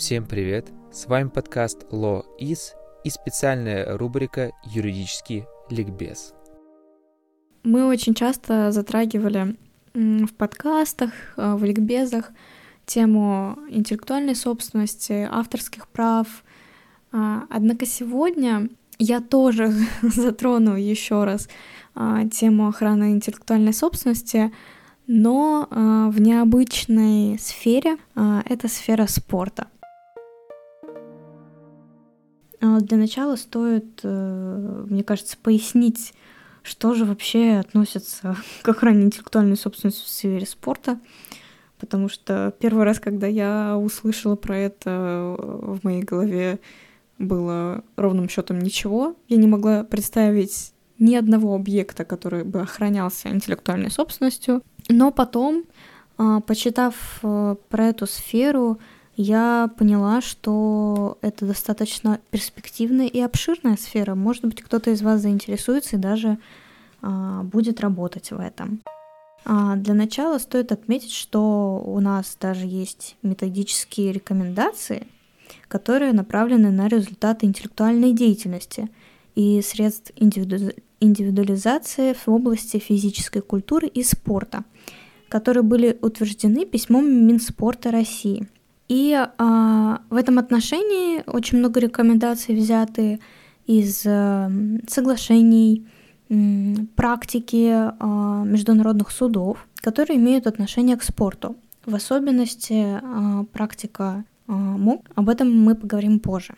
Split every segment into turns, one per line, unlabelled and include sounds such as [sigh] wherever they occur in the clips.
Всем привет! С вами подкаст Law Is и специальная рубрика «Юридический ликбез».
Мы очень часто затрагивали в подкастах, э, в ликбезах тему интеллектуальной собственности, авторских прав. А, однако сегодня я тоже [laughs] затрону еще раз а, тему охраны интеллектуальной собственности, но а, в необычной сфере. Это сфера спорта. Для начала стоит, э, мне кажется, пояснить, что же вообще относится [laughs] к охране интеллектуальной собственности в сфере спорта, потому что первый раз, когда я услышала про это, в моей голове было ровным счетом ничего. Я не могла представить ни одного объекта, который бы охранялся интеллектуальной собственностью. Но потом, а, почитав э, про эту сферу, я поняла, что это достаточно перспективная и обширная сфера. Может быть, кто-то из вас заинтересуется и даже а, будет работать в этом. А для начала стоит отметить, что у нас даже есть методические рекомендации, которые направлены на результаты интеллектуальной деятельности и средств индивиду... индивидуализации в области физической культуры и спорта, которые были утверждены письмом Минспорта России – и а, в этом отношении очень много рекомендаций взяты из а, соглашений, м, практики а, международных судов, которые имеют отношение к спорту. В особенности а, практика а, МОК. Об этом мы поговорим позже.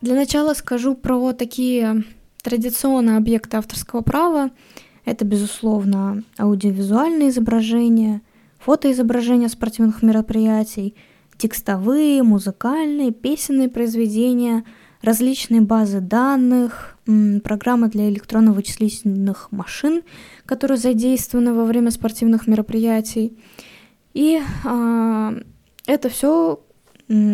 Для начала скажу про такие традиционные объекты авторского права. Это, безусловно, аудиовизуальные изображения, фотоизображения спортивных мероприятий – текстовые, музыкальные, песенные произведения, различные базы данных, программы для электронно-вычислительных машин, которые задействованы во время спортивных мероприятий. И а, это все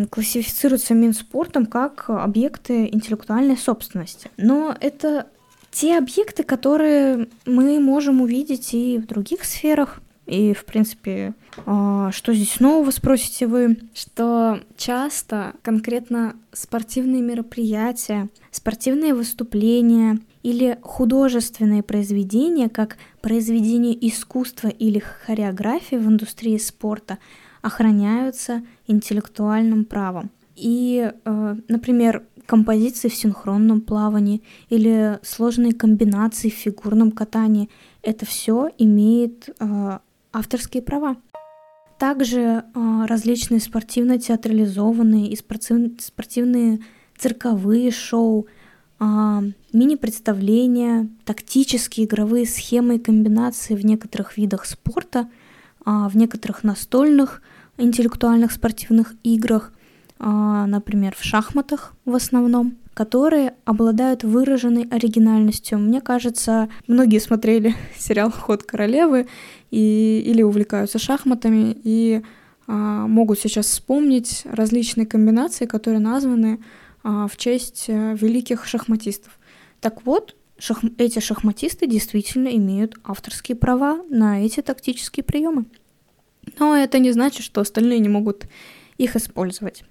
классифицируется Минспортом как объекты интеллектуальной собственности. Но это те объекты, которые мы можем увидеть и в других сферах. И, в принципе, а, что здесь нового, спросите вы? Что часто конкретно спортивные мероприятия, спортивные выступления или художественные произведения, как произведения искусства или хореографии в индустрии спорта, охраняются интеллектуальным правом. И, э, например, композиции в синхронном плавании или сложные комбинации в фигурном катании, это все имеет э, авторские права. Также э, различные спортивно-театрализованные и спортив... спортивные цирковые шоу, э, мини-представления, тактические игровые схемы и комбинации в некоторых видах спорта, э, в некоторых настольных интеллектуальных спортивных играх, например, в шахматах в основном которые обладают выраженной оригинальностью. Мне кажется, многие смотрели [laughs] сериал «Ход королевы» и, или увлекаются шахматами и а, могут сейчас вспомнить различные комбинации, которые названы а, в честь а, великих шахматистов. Так вот, шах... эти шахматисты действительно имеют авторские права на эти тактические приемы. Но это не значит, что остальные не могут их использовать.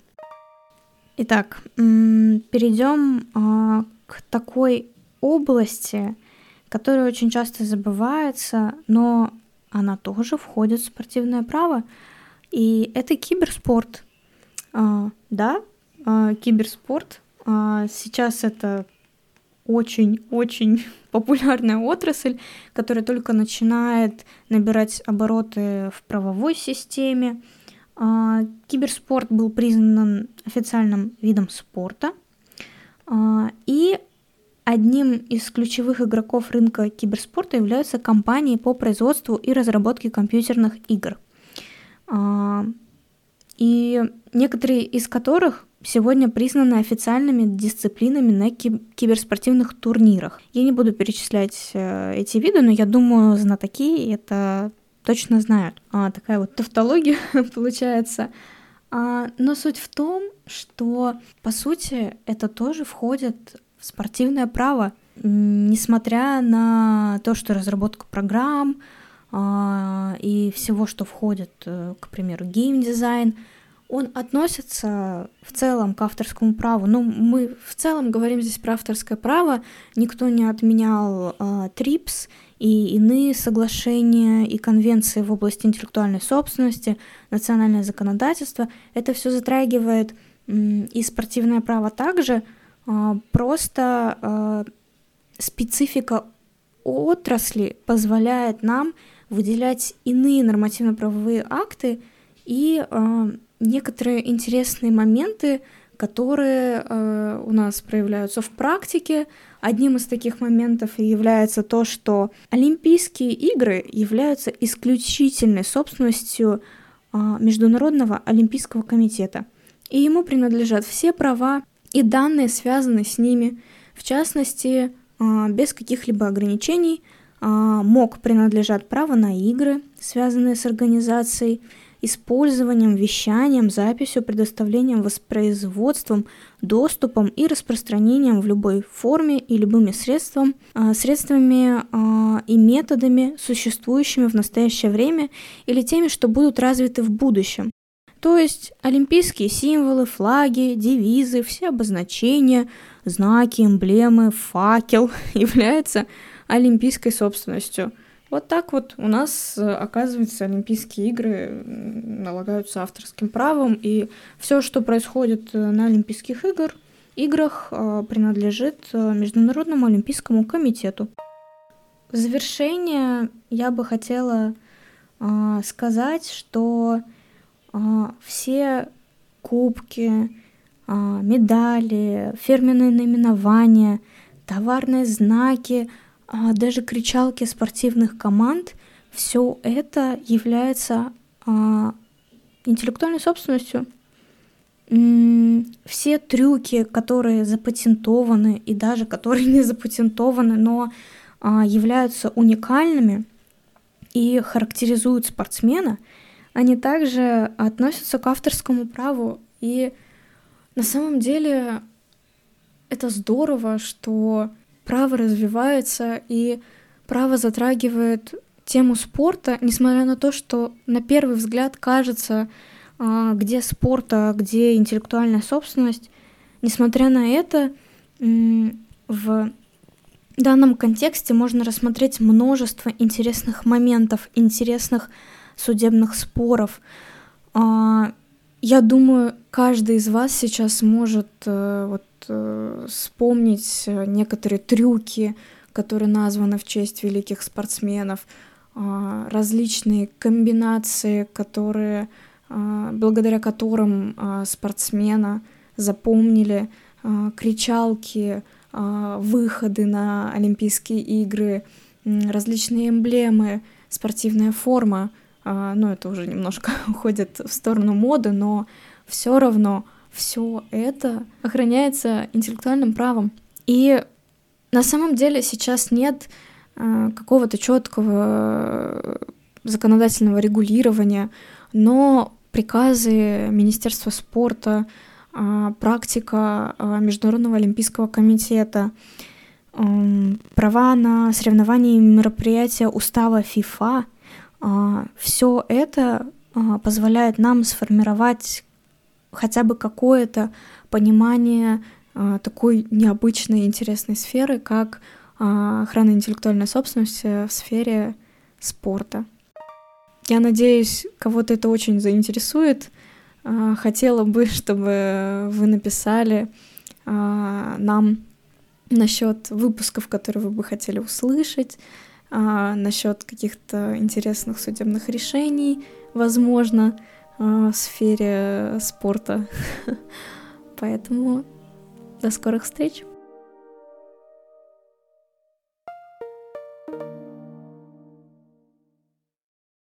Итак, перейдем а, к такой области, которая очень часто забывается, но она тоже входит в спортивное право, и это киберспорт. А, да, а, киберспорт. Сейчас это очень-очень [laughs] популярная отрасль, которая только начинает набирать обороты в правовой системе. А, киберспорт был признан официальным видом спорта. А, и одним из ключевых игроков рынка киберспорта являются компании по производству и разработке компьютерных игр. А, и некоторые из которых сегодня признаны официальными дисциплинами на киберспортивных турнирах. Я не буду перечислять э, эти виды, но я думаю, знатоки это точно знают. А, такая вот тавтология [laughs] получается. А, но суть в том, что, по сути, это тоже входит в спортивное право, несмотря на то, что разработка программ а, и всего, что входит, э, к примеру, геймдизайн, он относится в целом к авторскому праву. Ну, мы в целом говорим здесь про авторское право. Никто не отменял э, ТРИПС и иные соглашения и конвенции в области интеллектуальной собственности, национальное законодательство. Это все затрагивает э, и спортивное право также. Э, просто э, специфика отрасли позволяет нам выделять иные нормативно-правовые акты и э, некоторые интересные моменты, которые э, у нас проявляются в практике. Одним из таких моментов является то, что Олимпийские игры являются исключительной собственностью э, Международного Олимпийского комитета, и ему принадлежат все права и данные, связанные с ними, в частности, э, без каких-либо ограничений – а, мог принадлежать право на игры, связанные с организацией, использованием, вещанием, записью, предоставлением, воспроизводством, доступом и распространением в любой форме и любыми средством, а, средствами а, и методами, существующими в настоящее время или теми, что будут развиты в будущем. То есть олимпийские символы, флаги, девизы, все обозначения, знаки, эмблемы, факел [laughs] являются олимпийской собственностью. Вот так вот у нас, э, оказывается, Олимпийские игры налагаются авторским правом, и все, что происходит э, на Олимпийских игр, играх, э, принадлежит Международному Олимпийскому комитету. В завершение я бы хотела сказать, что все кубки, медали, фирменные наименования, товарные знаки – даже кричалки спортивных команд, все это является а, интеллектуальной собственностью. Все трюки, которые запатентованы и даже которые [laughs] не запатентованы, но а, являются уникальными и характеризуют спортсмена, они также относятся к авторскому праву. И на самом деле это здорово, что право развивается, и право затрагивает тему спорта, несмотря на то, что на первый взгляд кажется, а, где спорт, а где интеллектуальная собственность. Несмотря на это, в данном контексте можно рассмотреть множество интересных моментов, интересных судебных споров. А, я думаю, каждый из вас сейчас может э, вот э, вспомнить э, некоторые трюки, которые названы в честь великих спортсменов, э, различные комбинации, которые, э, благодаря которым э, спортсмена запомнили, кричалки, выходы на Олимпийские игры, различные эмблемы, спортивная форма. Э, ну, это уже немножко [laughs] уходит в сторону моды, но все равно все это охраняется интеллектуальным правом. И на самом деле сейчас нет э, какого-то четкого законодательного регулирования, но приказы Министерства спорта, э, практика Международного олимпийского комитета, права на соревнования и мероприятия устава ФИФА, все это э, позволяет нам сформировать хотя бы какое-то понимание а, такой необычной интересной сферы, как а, охрана интеллектуальной собственности в сфере спорта. Я надеюсь, кого-то это очень заинтересует. А, хотела бы, [laughs] чтобы вы написали а, нам насчет выпусков, которые вы бы хотели услышать, а, насчет каких-то интересных судебных решений, возможно. А, в сфере спорта. [laughs] Поэтому до скорых встреч!